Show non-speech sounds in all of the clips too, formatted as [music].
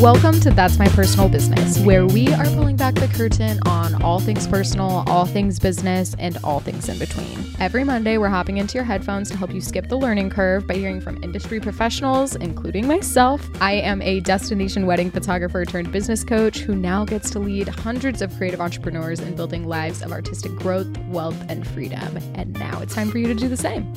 Welcome to That's My Personal Business, where we are pulling back the curtain on all things personal, all things business, and all things in between. Every Monday, we're hopping into your headphones to help you skip the learning curve by hearing from industry professionals, including myself. I am a destination wedding photographer turned business coach who now gets to lead hundreds of creative entrepreneurs in building lives of artistic growth, wealth, and freedom. And now it's time for you to do the same.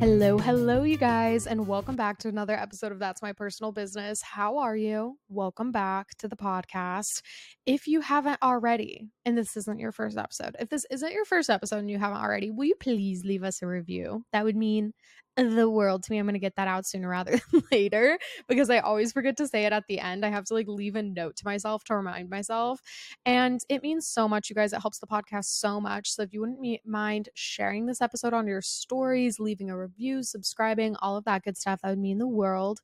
Hello, hello, you guys, and welcome back to another episode of That's My Personal Business. How are you? Welcome back to the podcast. If you haven't already, and this isn't your first episode, if this isn't your first episode and you haven't already, will you please leave us a review? That would mean the world to me. I'm going to get that out sooner rather [laughs] than later because I always forget to say it at the end. I have to like leave a note to myself to remind myself. And it means so much, you guys. It helps the podcast so much. So if you wouldn't mind sharing this episode on your stories, leaving a review, subscribing, all of that good stuff, that would mean the world.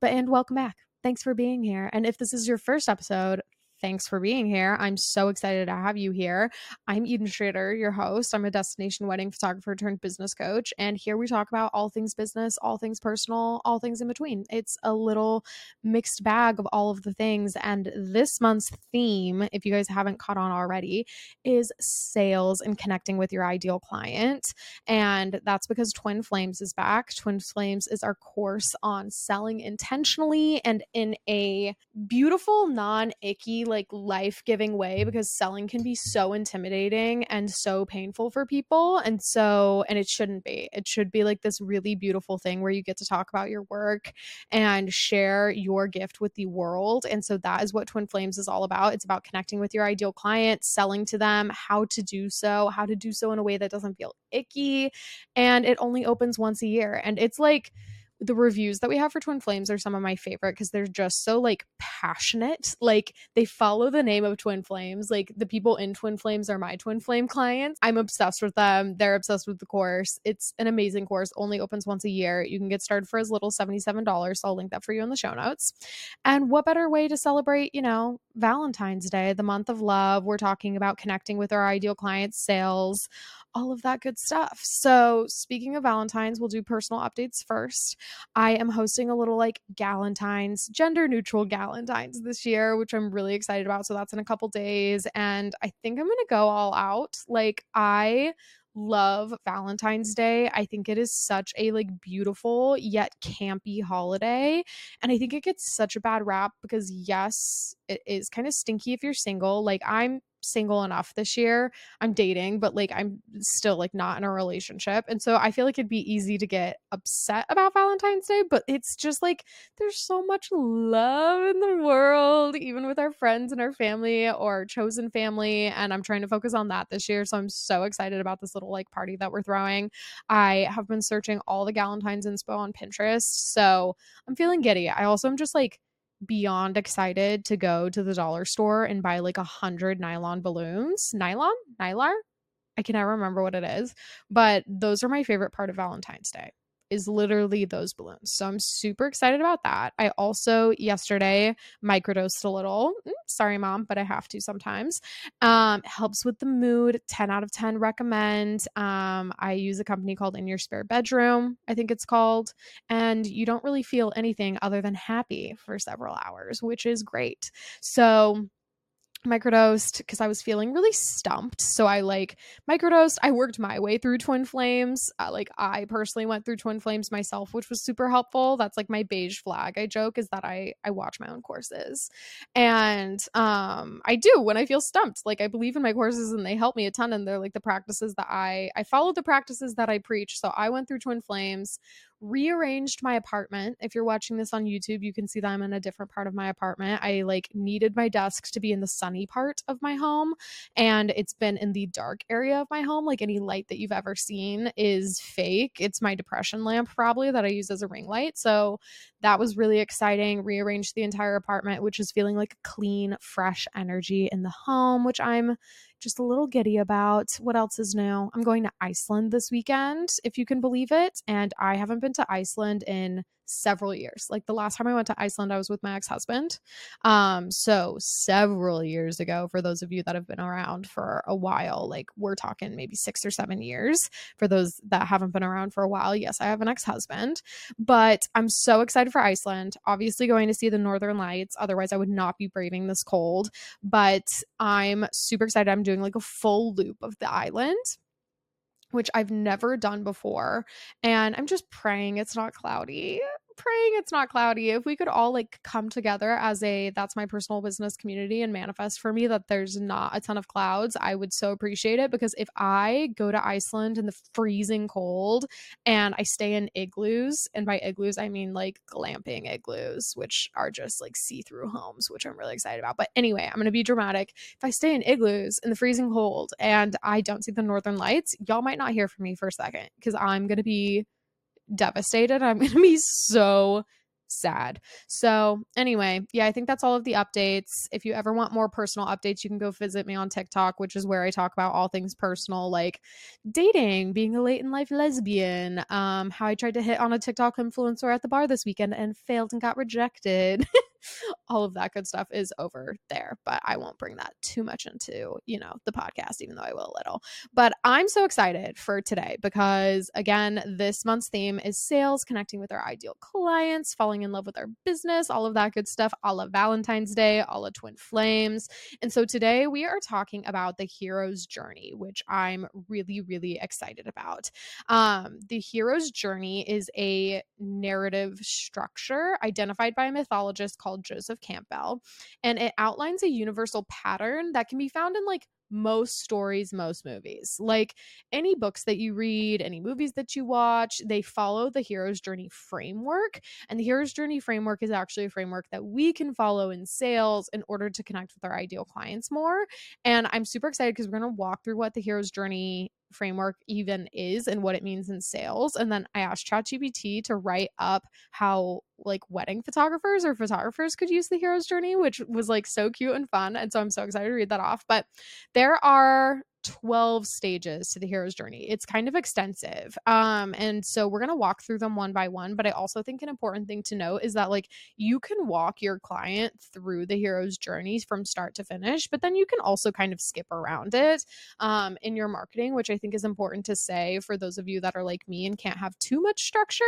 But and welcome back. Thanks for being here. And if this is your first episode, Thanks for being here. I'm so excited to have you here. I'm Eden Strader, your host. I'm a destination wedding photographer turned business coach. And here we talk about all things business, all things personal, all things in between. It's a little mixed bag of all of the things. And this month's theme, if you guys haven't caught on already, is sales and connecting with your ideal client. And that's because Twin Flames is back. Twin Flames is our course on selling intentionally and in a beautiful, non icky, like life-giving way because selling can be so intimidating and so painful for people and so and it shouldn't be. It should be like this really beautiful thing where you get to talk about your work and share your gift with the world and so that is what twin flames is all about. It's about connecting with your ideal client selling to them how to do so how to do so in a way that doesn't feel icky and it only opens once a year and it's like the reviews that we have for Twin Flames are some of my favorite because they're just so like passionate. Like they follow the name of Twin Flames. Like the people in Twin Flames are my Twin Flame clients. I'm obsessed with them. They're obsessed with the course. It's an amazing course. Only opens once a year. You can get started for as little $77. So I'll link that for you in the show notes. And what better way to celebrate, you know, Valentine's Day, the month of love? We're talking about connecting with our ideal clients, sales, all of that good stuff. So, speaking of Valentine's, we'll do personal updates first. I am hosting a little like Galentine's, gender neutral Galentine's this year, which I'm really excited about. So, that's in a couple days. And I think I'm going to go all out. Like, I love Valentine's Day. I think it is such a like beautiful yet campy holiday. And I think it gets such a bad rap because yes, it is kind of stinky if you're single. Like I'm single enough this year. I'm dating, but like I'm still like not in a relationship. And so I feel like it'd be easy to get upset about Valentine's Day, but it's just like there's so much love in the world, even with our friends and our family or chosen family. And I'm trying to focus on that this year. So I'm so excited about this little like party that we're throwing. I have been searching all the Galentine's inspo on Pinterest. So I'm feeling giddy. I also am just like beyond excited to go to the dollar store and buy like a hundred nylon balloons. Nylon? Nylar? I can never remember what it is. But those are my favorite part of Valentine's Day is literally those balloons. So I'm super excited about that. I also yesterday microdosed a little. Mm, sorry, mom, but I have to sometimes. Um, helps with the mood. 10 out of 10 recommend. Um, I use a company called In Your Spare Bedroom, I think it's called. And you don't really feel anything other than happy for several hours, which is great. So microdosed because I was feeling really stumped. So I like microdosed. I worked my way through Twin Flames. Uh, like I personally went through Twin Flames myself, which was super helpful. That's like my beige flag. I joke is that I I watch my own courses, and um I do when I feel stumped. Like I believe in my courses and they help me a ton. And they're like the practices that I I follow the practices that I preach. So I went through Twin Flames rearranged my apartment. If you're watching this on YouTube, you can see that I'm in a different part of my apartment. I like needed my desk to be in the sunny part of my home and it's been in the dark area of my home. Like any light that you've ever seen is fake. It's my depression lamp probably that I use as a ring light. So that was really exciting. Rearranged the entire apartment, which is feeling like a clean, fresh energy in the home, which I'm just a little giddy about. What else is new? I'm going to Iceland this weekend, if you can believe it. And I haven't been to Iceland in several years. Like the last time I went to Iceland, I was with my ex husband. Um, so several years ago, for those of you that have been around for a while, like we're talking maybe six or seven years. For those that haven't been around for a while, yes, I have an ex husband, but I'm so excited for Iceland. Obviously, going to see the Northern Lights. Otherwise, I would not be braving this cold, but I'm super excited. I'm doing like a full loop of the island which I've never done before. And I'm just praying it's not cloudy praying it's not cloudy. If we could all like come together as a that's my personal business community and manifest for me that there's not a ton of clouds, I would so appreciate it because if I go to Iceland in the freezing cold and I stay in igloos, and by igloos I mean like glamping igloos, which are just like see-through homes, which I'm really excited about. But anyway, I'm going to be dramatic. If I stay in igloos in the freezing cold and I don't see the northern lights, y'all might not hear from me for a second because I'm going to be devastated. I'm going to be so sad. So, anyway, yeah, I think that's all of the updates. If you ever want more personal updates, you can go visit me on TikTok, which is where I talk about all things personal, like dating, being a late in life lesbian, um, how I tried to hit on a TikTok influencer at the bar this weekend and failed and got rejected. [laughs] all of that good stuff is over there. But I won't bring that too much into, you know, the podcast, even though I will a little. But I'm so excited for today because, again, this month's theme is sales, connecting with our ideal clients, falling in love with our business, all of that good stuff, a la Valentine's Day, a la Twin Flames. And so today we are talking about the hero's journey, which I'm really, really excited about. Um, the hero's journey is a narrative structure identified by a mythologist called called Joseph Campbell, and it outlines a universal pattern that can be found in like most stories, most movies. Like any books that you read, any movies that you watch, they follow the hero's journey framework. And the hero's journey framework is actually a framework that we can follow in sales in order to connect with our ideal clients more. And I'm super excited because we're going to walk through what the hero's journey framework even is and what it means in sales. And then I asked ChatGPT to write up how like wedding photographers or photographers could use the hero's journey, which was like so cute and fun. And so I'm so excited to read that off. But there are 12 stages to the hero's journey. It's kind of extensive. Um, and so we're going to walk through them one by one. But I also think an important thing to note is that, like, you can walk your client through the hero's journey from start to finish, but then you can also kind of skip around it um, in your marketing, which I think is important to say for those of you that are like me and can't have too much structure.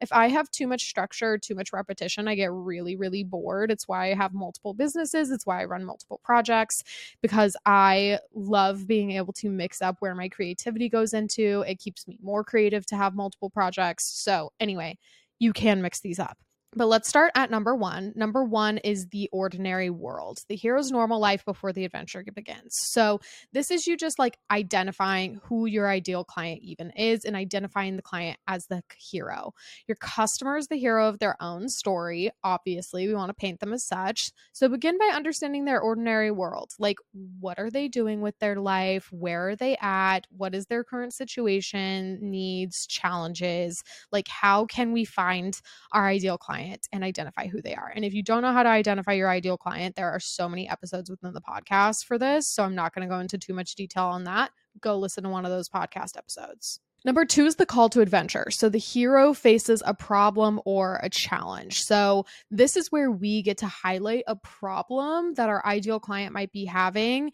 If I have too much structure, too much repetition, I get really, really bored. It's why I have multiple businesses, it's why I run multiple projects because I love being able to mix up where my creativity goes into. It keeps me more creative to have multiple projects. So, anyway, you can mix these up. But let's start at number one. Number one is the ordinary world, the hero's normal life before the adventure begins. So, this is you just like identifying who your ideal client even is and identifying the client as the hero. Your customer is the hero of their own story. Obviously, we want to paint them as such. So, begin by understanding their ordinary world. Like, what are they doing with their life? Where are they at? What is their current situation, needs, challenges? Like, how can we find our ideal client? Client and identify who they are. And if you don't know how to identify your ideal client, there are so many episodes within the podcast for this. So I'm not going to go into too much detail on that. Go listen to one of those podcast episodes. Number two is the call to adventure. So the hero faces a problem or a challenge. So this is where we get to highlight a problem that our ideal client might be having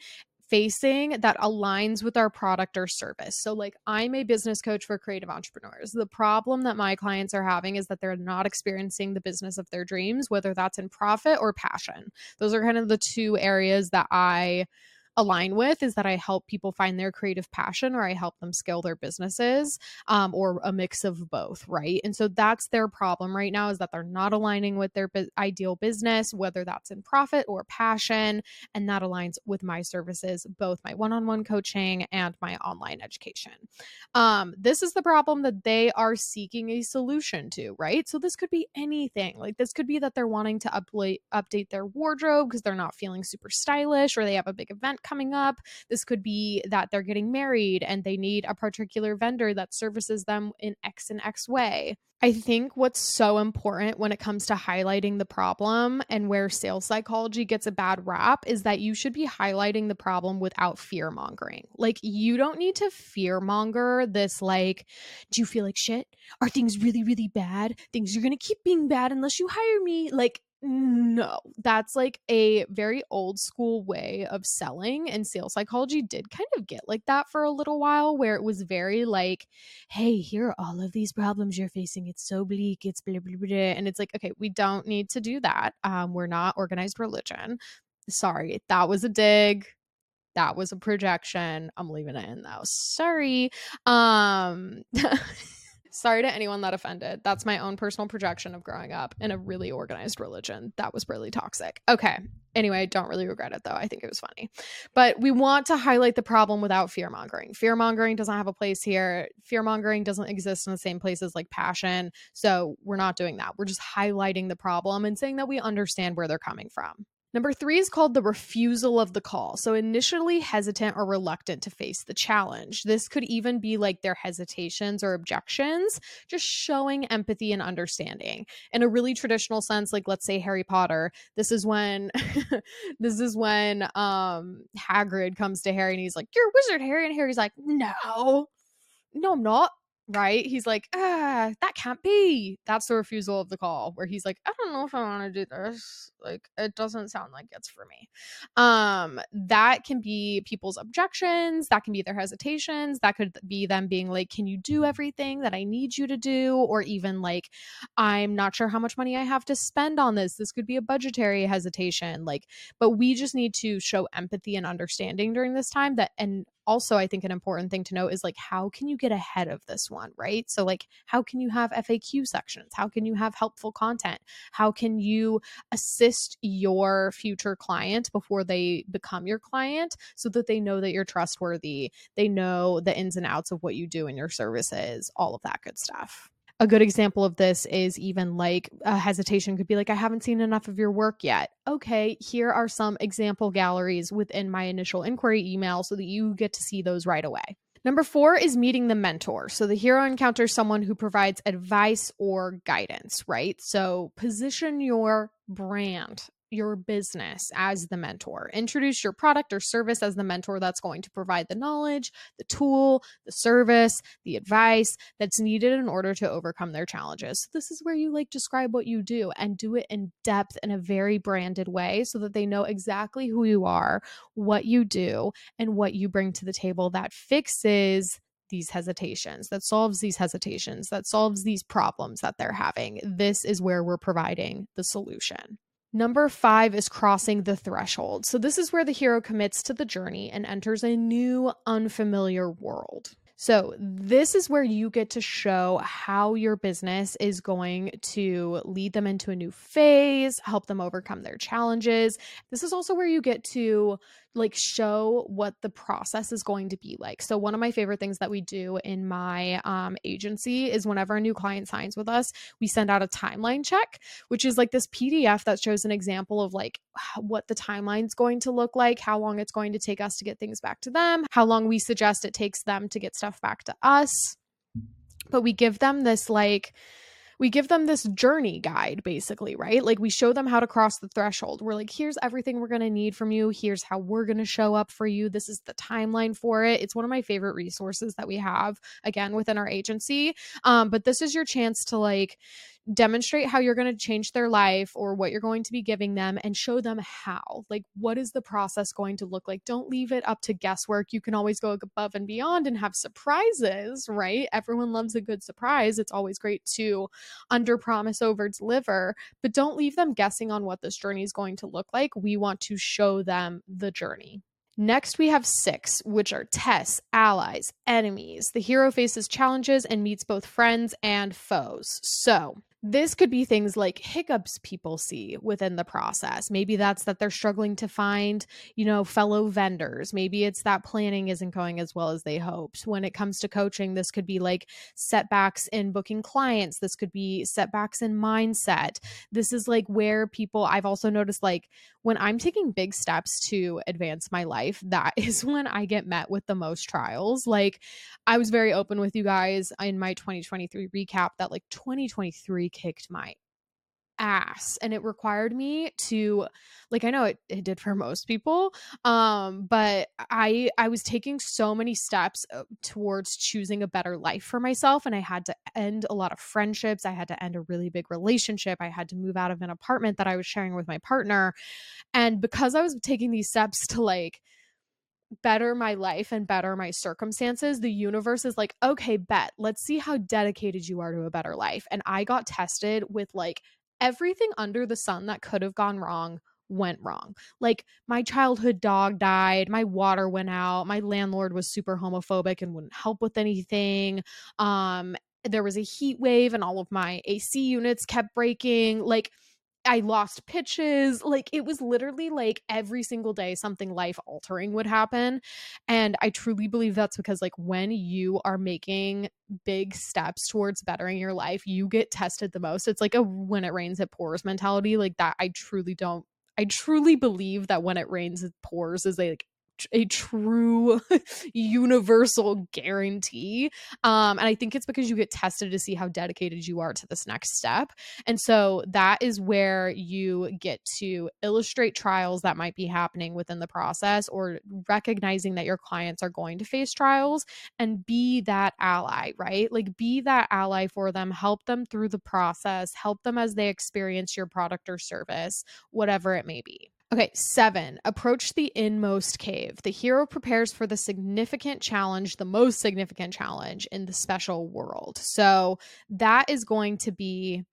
facing that aligns with our product or service. So, like, I'm a business coach for creative entrepreneurs. The problem that my clients are having is that they're not experiencing the business of their dreams, whether that's in profit or passion. Those are kind of the two areas that I align with is that I help people find their creative passion or I help them scale their businesses um, or a mix of both, right? And so that's their problem right now is that they're not aligning with their bu- ideal business, whether that's in profit or passion. And that aligns with my services, both my one on one coaching and my online education. Um, this is the problem that they are seeking a solution to, right? So this could be anything. Like this could be that they're wanting to update update their wardrobe because they're not feeling super stylish or they have a big event coming up. This could be that they're getting married and they need a particular vendor that services them in X and X way. I think what's so important when it comes to highlighting the problem and where sales psychology gets a bad rap is that you should be highlighting the problem without fear mongering. Like, you don't need to fear monger this, like, do you feel like shit? Are things really, really bad? Things are going to keep being bad unless you hire me. Like, no, that's like a very old school way of selling. And sales psychology did kind of get like that for a little while, where it was very like, hey, here are all of these problems you're facing. It's so bleak. It's blah, blah, blah. And it's like, okay, we don't need to do that. Um, we're not organized religion. Sorry, that was a dig that was a projection. I'm leaving it in though. Sorry. Um [laughs] Sorry to anyone that offended. That's my own personal projection of growing up in a really organized religion. That was really toxic. Okay. Anyway, I don't really regret it though. I think it was funny. But we want to highlight the problem without fear mongering. Fear mongering doesn't have a place here. Fear mongering doesn't exist in the same places like passion. So we're not doing that. We're just highlighting the problem and saying that we understand where they're coming from. Number three is called the refusal of the call. So, initially hesitant or reluctant to face the challenge. This could even be like their hesitations or objections, just showing empathy and understanding. In a really traditional sense, like let's say Harry Potter, this is when [laughs] this is when um Hagrid comes to Harry and he's like, You're a wizard, Harry. And Harry's like, No, no, I'm not right? He's like, ah, that can't be. That's the refusal of the call, where he's like, I don't know if I want to do this. Like, it doesn't sound like it's for me. Um, that can be people's objections, that can be their hesitations, that could be them being like, Can you do everything that I need you to do? Or even like, I'm not sure how much money I have to spend on this. This could be a budgetary hesitation. Like, but we just need to show empathy and understanding during this time that and also i think an important thing to note is like how can you get ahead of this one right? So like how can you have faq sections? How can you have helpful content? How can you assist your future client before they become your client so that they know that you're trustworthy they know the ins and outs of what you do in your services all of that good stuff a good example of this is even like a hesitation could be like, I haven't seen enough of your work yet. Okay, here are some example galleries within my initial inquiry email so that you get to see those right away. Number four is meeting the mentor. So the hero encounters someone who provides advice or guidance, right? So position your brand your business as the mentor. Introduce your product or service as the mentor that's going to provide the knowledge, the tool, the service, the advice that's needed in order to overcome their challenges. So this is where you like describe what you do and do it in depth in a very branded way so that they know exactly who you are, what you do, and what you bring to the table that fixes these hesitations, that solves these hesitations, that solves these problems that they're having. This is where we're providing the solution. Number five is crossing the threshold. So, this is where the hero commits to the journey and enters a new, unfamiliar world. So, this is where you get to show how your business is going to lead them into a new phase, help them overcome their challenges. This is also where you get to like show what the process is going to be like. So one of my favorite things that we do in my um, agency is whenever a new client signs with us, we send out a timeline check, which is like this PDF that shows an example of like what the timeline's going to look like, how long it's going to take us to get things back to them, how long we suggest it takes them to get stuff back to us. But we give them this like we give them this journey guide basically, right? Like we show them how to cross the threshold. We're like, here's everything we're going to need from you. Here's how we're going to show up for you. This is the timeline for it. It's one of my favorite resources that we have again within our agency. Um, but this is your chance to like demonstrate how you're going to change their life or what you're going to be giving them and show them how. Like, what is the process going to look like? Don't leave it up to guesswork. You can always go above and beyond and have surprises, right? Everyone loves a good surprise. It's always great to under promise, over deliver, but don't leave them guessing on what this journey is going to look like. We want to show them the journey. Next, we have six, which are tests, allies, enemies. The hero faces challenges and meets both friends and foes. So, this could be things like hiccups people see within the process. Maybe that's that they're struggling to find, you know, fellow vendors. Maybe it's that planning isn't going as well as they hoped. When it comes to coaching, this could be like setbacks in booking clients. This could be setbacks in mindset. This is like where people, I've also noticed like when I'm taking big steps to advance my life, that [laughs] is when I get met with the most trials. Like, I was very open with you guys in my 2023 recap that like 2023 kicked my ass and it required me to like i know it, it did for most people um but i i was taking so many steps uh, towards choosing a better life for myself and i had to end a lot of friendships i had to end a really big relationship i had to move out of an apartment that i was sharing with my partner and because i was taking these steps to like better my life and better my circumstances, the universe is like, okay, bet, let's see how dedicated you are to a better life. And I got tested with like everything under the sun that could have gone wrong went wrong. Like my childhood dog died, my water went out, my landlord was super homophobic and wouldn't help with anything. Um there was a heat wave and all of my AC units kept breaking. Like I lost pitches. Like it was literally like every single day something life altering would happen. And I truly believe that's because like when you are making big steps towards bettering your life, you get tested the most. It's like a when it rains it pours mentality. Like that I truly don't I truly believe that when it rains it pours is they like a true [laughs] universal guarantee. Um, and I think it's because you get tested to see how dedicated you are to this next step. And so that is where you get to illustrate trials that might be happening within the process or recognizing that your clients are going to face trials and be that ally, right? Like be that ally for them, help them through the process, help them as they experience your product or service, whatever it may be. Okay, seven, approach the inmost cave. The hero prepares for the significant challenge, the most significant challenge in the special world. So that is going to be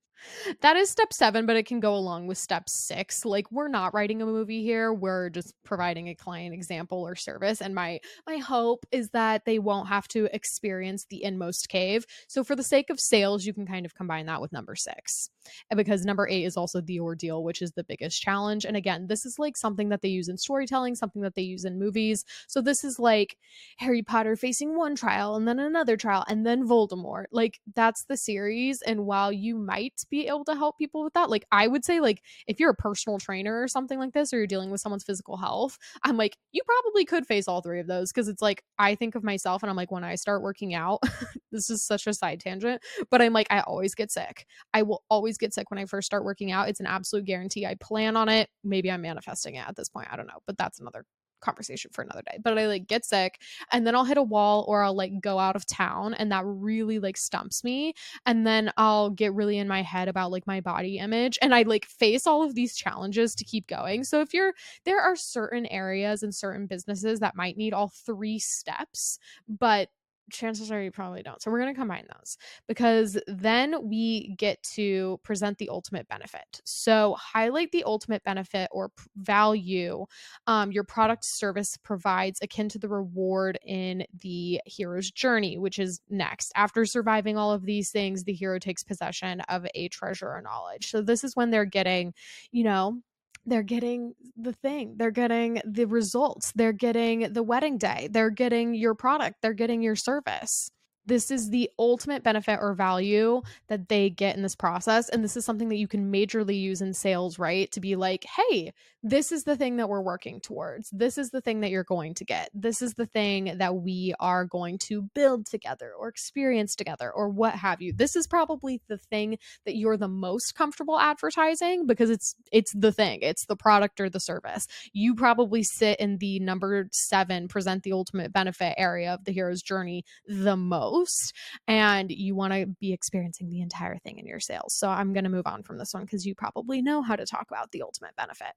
that is step seven, but it can go along with step six. Like we're not writing a movie here; we're just providing a client example or service. And my my hope is that they won't have to experience the inmost cave. So for the sake of sales, you can kind of combine that with number six, because number eight is also the ordeal, which is the biggest challenge. And again, this is like something that they use in storytelling, something that they use in movies. So this is like Harry Potter facing one trial and then another trial and then Voldemort. Like that's the series. And while you might be able to help people with that. Like I would say like if you're a personal trainer or something like this or you're dealing with someone's physical health, I'm like you probably could face all three of those because it's like I think of myself and I'm like when I start working out, [laughs] this is such a side tangent, but I'm like I always get sick. I will always get sick when I first start working out. It's an absolute guarantee. I plan on it. Maybe I'm manifesting it at this point. I don't know, but that's another conversation for another day. But I like get sick and then I'll hit a wall or I'll like go out of town and that really like stumps me. And then I'll get really in my head about like my body image and I like face all of these challenges to keep going. So if you're there are certain areas and certain businesses that might need all three steps, but chances are you probably don't. So we're going to combine those because then we get to present the ultimate benefit. So highlight the ultimate benefit or value um, your product service provides akin to the reward in the hero's journey, which is next. After surviving all of these things, the hero takes possession of a treasure or knowledge. So this is when they're getting, you know, they're getting the thing they're getting the results they're getting the wedding day they're getting your product they're getting your service this is the ultimate benefit or value that they get in this process. And this is something that you can majorly use in sales, right? To be like, hey, this is the thing that we're working towards. This is the thing that you're going to get. This is the thing that we are going to build together or experience together or what have you. This is probably the thing that you're the most comfortable advertising because it's it's the thing. It's the product or the service. You probably sit in the number 7 present the ultimate benefit area of the hero's journey the most most and you want to be experiencing the entire thing in your sales. So I'm going to move on from this one because you probably know how to talk about the ultimate benefit.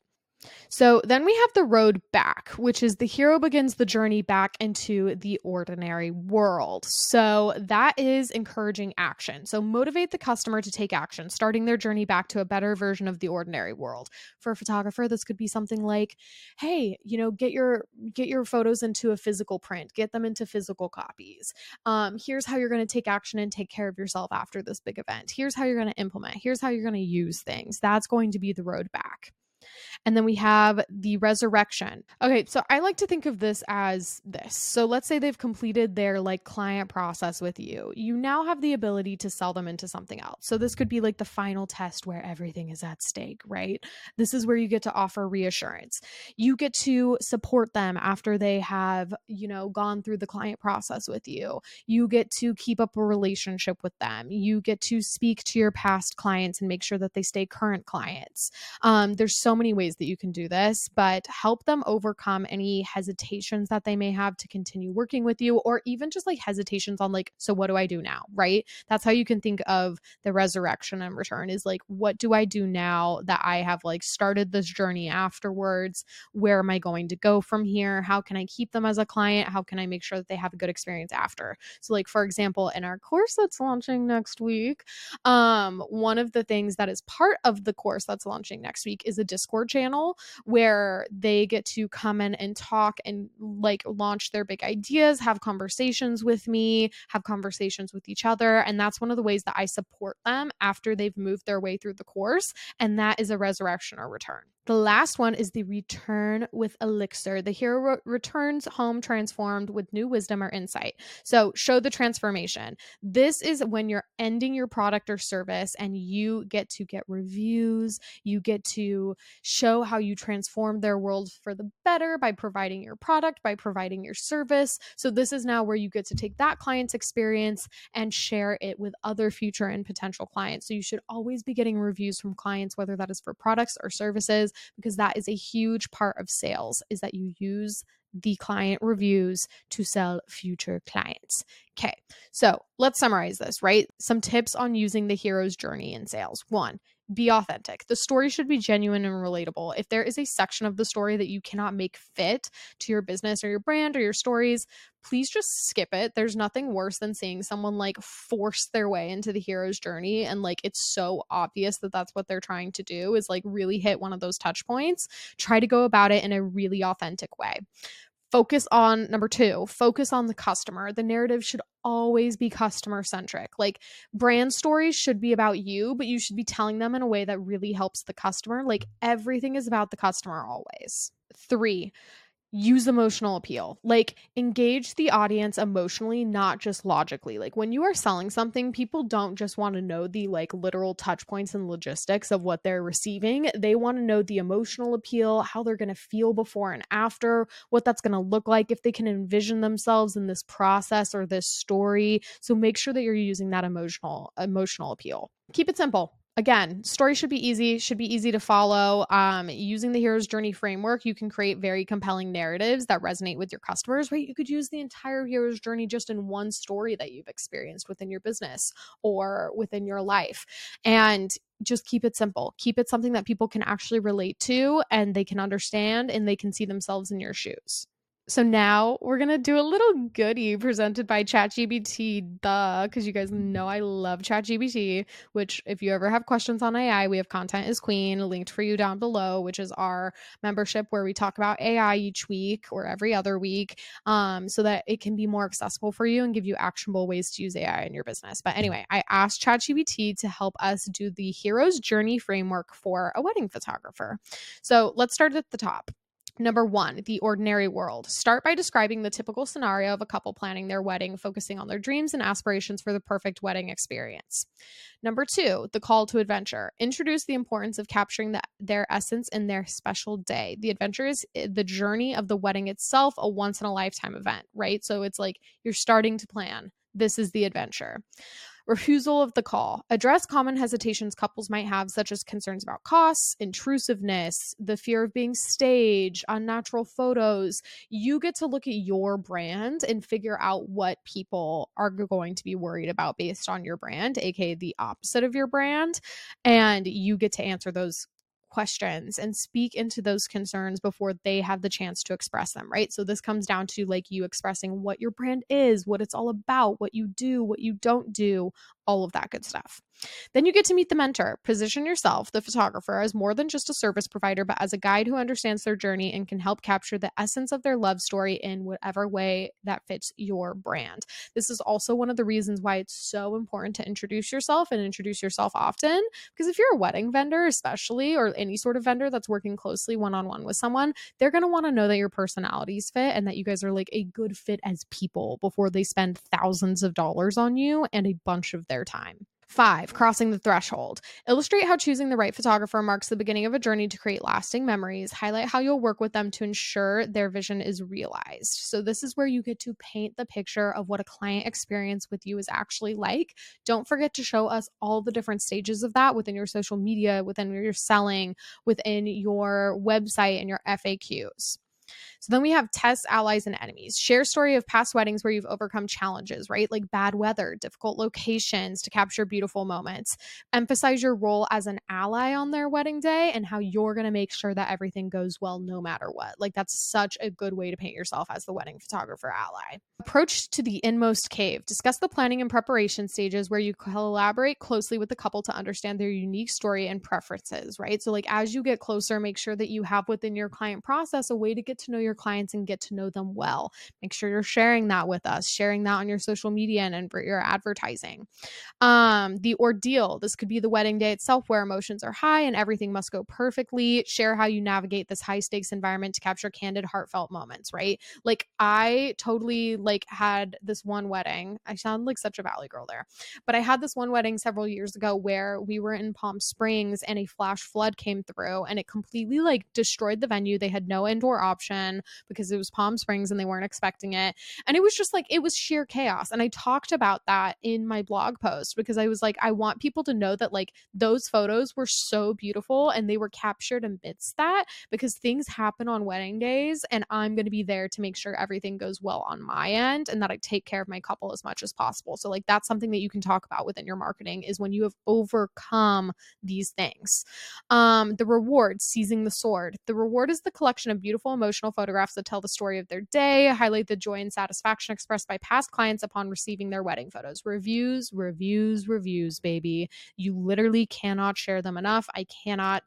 So then we have the road back, which is the hero begins the journey back into the ordinary world. So that is encouraging action. So motivate the customer to take action, starting their journey back to a better version of the ordinary world. For a photographer, this could be something like, "Hey, you know, get your get your photos into a physical print, get them into physical copies. Um, here's how you're going to take action and take care of yourself after this big event. Here's how you're going to implement. Here's how you're going to use things. That's going to be the road back." And then we have the resurrection. Okay, so I like to think of this as this. So let's say they've completed their like client process with you. You now have the ability to sell them into something else. So this could be like the final test where everything is at stake, right? This is where you get to offer reassurance. You get to support them after they have, you know, gone through the client process with you. You get to keep up a relationship with them. You get to speak to your past clients and make sure that they stay current clients. Um, there's so many ways that you can do this, but help them overcome any hesitations that they may have to continue working with you, or even just like hesitations on, like, so what do I do now? Right. That's how you can think of the resurrection and return is like, what do I do now that I have like started this journey afterwards? Where am I going to go from here? How can I keep them as a client? How can I make sure that they have a good experience after? So, like, for example, in our course that's launching next week, um, one of the things that is part of the course that's launching next week is a Discord channel where they get to come in and talk and like launch their big ideas, have conversations with me, have conversations with each other. And that's one of the ways that I support them after they've moved their way through the course. And that is a resurrection or return. The last one is the return with elixir. The hero re- returns home transformed with new wisdom or insight. So, show the transformation. This is when you're ending your product or service and you get to get reviews. You get to show how you transform their world for the better by providing your product, by providing your service. So, this is now where you get to take that client's experience and share it with other future and potential clients. So, you should always be getting reviews from clients, whether that is for products or services because that is a huge part of sales is that you use the client reviews to sell future clients. Okay, so let's summarize this, right? Some tips on using the hero's journey in sales. One, be authentic. The story should be genuine and relatable. If there is a section of the story that you cannot make fit to your business or your brand or your stories, please just skip it. There's nothing worse than seeing someone like force their way into the hero's journey and like it's so obvious that that's what they're trying to do is like really hit one of those touch points. Try to go about it in a really authentic way focus on number two focus on the customer the narrative should always be customer centric like brand stories should be about you but you should be telling them in a way that really helps the customer. Like everything is about the customer always. Three use emotional appeal. Like engage the audience emotionally, not just logically. Like when you are selling something, people don't just want to know the like literal touch points and logistics of what they're receiving. They want to know the emotional appeal, how they're going to feel before and after, what that's going to look like if they can envision themselves in this process or this story. So make sure that you're using that emotional emotional appeal. Keep it simple again, story should be easy, should be easy to follow. Um, using the hero's journey framework, you can create very compelling narratives that resonate with your customers, right? You could use the entire hero's journey just in one story that you've experienced within your business or within your life. And just keep it simple. Keep it something that people can actually relate to and they can understand and they can see themselves in your shoes. So now we're gonna do a little goodie presented by ChatGPT, duh, because you guys know I love ChatGPT. Which, if you ever have questions on AI, we have Content is Queen linked for you down below, which is our membership where we talk about AI each week or every other week, um, so that it can be more accessible for you and give you actionable ways to use AI in your business. But anyway, I asked ChatGPT to help us do the hero's journey framework for a wedding photographer. So let's start at the top. Number one, the ordinary world. Start by describing the typical scenario of a couple planning their wedding, focusing on their dreams and aspirations for the perfect wedding experience. Number two, the call to adventure. Introduce the importance of capturing the, their essence in their special day. The adventure is eh, the journey of the wedding itself, a once in a lifetime event, right? So it's like you're starting to plan. This is the adventure. Refusal of the call. Address common hesitations couples might have, such as concerns about costs, intrusiveness, the fear of being staged, unnatural photos. You get to look at your brand and figure out what people are going to be worried about based on your brand, aka the opposite of your brand. And you get to answer those questions and speak into those concerns before they have the chance to express them, right? So this comes down to like you expressing what your brand is, what it's all about, what you do, what you don't do, all of that good stuff. Then you get to meet the mentor. Position yourself, the photographer, as more than just a service provider, but as a guide who understands their journey and can help capture the essence of their love story in whatever way that fits your brand. This is also one of the reasons why it's so important to introduce yourself and introduce yourself often. Because if you're a wedding vendor, especially, or any sort of vendor that's working closely one on one with someone, they're going to want to know that your personalities fit and that you guys are like a good fit as people before they spend thousands of dollars on you and a bunch of their time. Five, crossing the threshold. Illustrate how choosing the right photographer marks the beginning of a journey to create lasting memories. Highlight how you'll work with them to ensure their vision is realized. So, this is where you get to paint the picture of what a client experience with you is actually like. Don't forget to show us all the different stages of that within your social media, within your selling, within your website, and your FAQs. So then we have test allies and enemies. Share story of past weddings where you've overcome challenges, right? Like bad weather, difficult locations to capture beautiful moments. Emphasize your role as an ally on their wedding day and how you're going to make sure that everything goes well no matter what. Like that's such a good way to paint yourself as the wedding photographer ally. Approach to the inmost cave. Discuss the planning and preparation stages where you collaborate closely with the couple to understand their unique story and preferences, right? So like as you get closer, make sure that you have within your client process a way to get to know your your clients and get to know them well. Make sure you're sharing that with us, sharing that on your social media and, and for your advertising. Um, the ordeal this could be the wedding day itself where emotions are high and everything must go perfectly. Share how you navigate this high stakes environment to capture candid, heartfelt moments, right? Like I totally like had this one wedding. I sound like such a valley girl there, but I had this one wedding several years ago where we were in Palm Springs and a flash flood came through and it completely like destroyed the venue. They had no indoor option because it was Palm Springs and they weren't expecting it. And it was just like, it was sheer chaos. And I talked about that in my blog post because I was like, I want people to know that like those photos were so beautiful and they were captured amidst that because things happen on wedding days and I'm going to be there to make sure everything goes well on my end and that I take care of my couple as much as possible. So like that's something that you can talk about within your marketing is when you have overcome these things. Um the reward, seizing the sword. The reward is the collection of beautiful emotional photos photographs that tell the story of their day, highlight the joy and satisfaction expressed by past clients upon receiving their wedding photos. Reviews, reviews, reviews, baby. You literally cannot share them enough. I cannot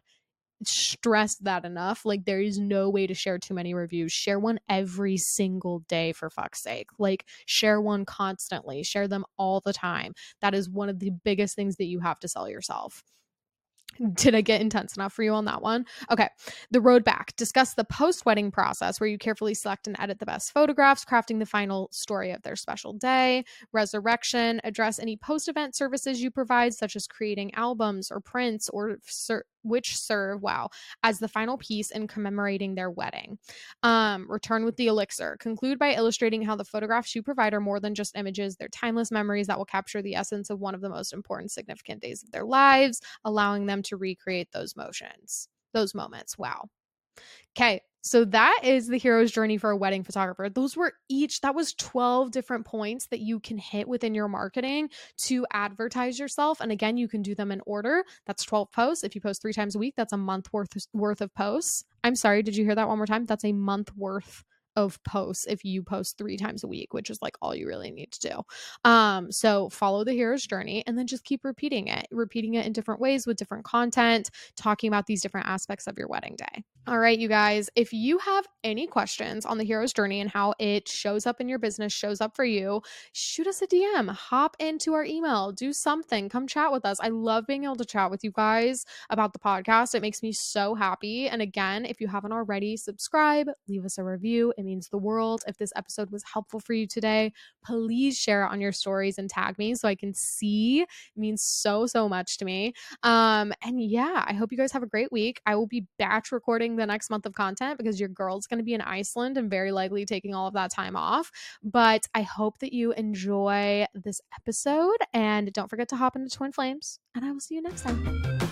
stress that enough. Like, there is no way to share too many reviews. Share one every single day, for fuck's sake. Like, share one constantly, share them all the time. That is one of the biggest things that you have to sell yourself. Did I get intense enough for you on that one? Okay. The road back. Discuss the post wedding process where you carefully select and edit the best photographs, crafting the final story of their special day. Resurrection. Address any post event services you provide, such as creating albums or prints or which serve wow as the final piece in commemorating their wedding. Um, return with the elixir. Conclude by illustrating how the photographs you provide are more than just images. They're timeless memories that will capture the essence of one of the most important significant days of their lives allowing them to recreate those motions those moments. Wow okay so that is the hero's journey for a wedding photographer. Those were each, that was 12 different points that you can hit within your marketing to advertise yourself. And again, you can do them in order. That's 12 posts. If you post three times a week, that's a month worth worth of posts. I'm sorry, did you hear that one more time? That's a month worth of posts if you post three times a week, which is like all you really need to do. Um, so follow the hero's journey and then just keep repeating it, repeating it in different ways with different content, talking about these different aspects of your wedding day. All right, you guys, if you have any questions on the hero's journey and how it shows up in your business, shows up for you, shoot us a DM, hop into our email, do something, come chat with us. I love being able to chat with you guys about the podcast. It makes me so happy. And again, if you haven't already, subscribe, leave us a review. It means the world. If this episode was helpful for you today, please share it on your stories and tag me so I can see. It means so, so much to me. Um, and yeah, I hope you guys have a great week. I will be batch recording the next month of content because your girl's going to be in Iceland and very likely taking all of that time off. But I hope that you enjoy this episode and don't forget to hop into Twin Flames. And I will see you next time.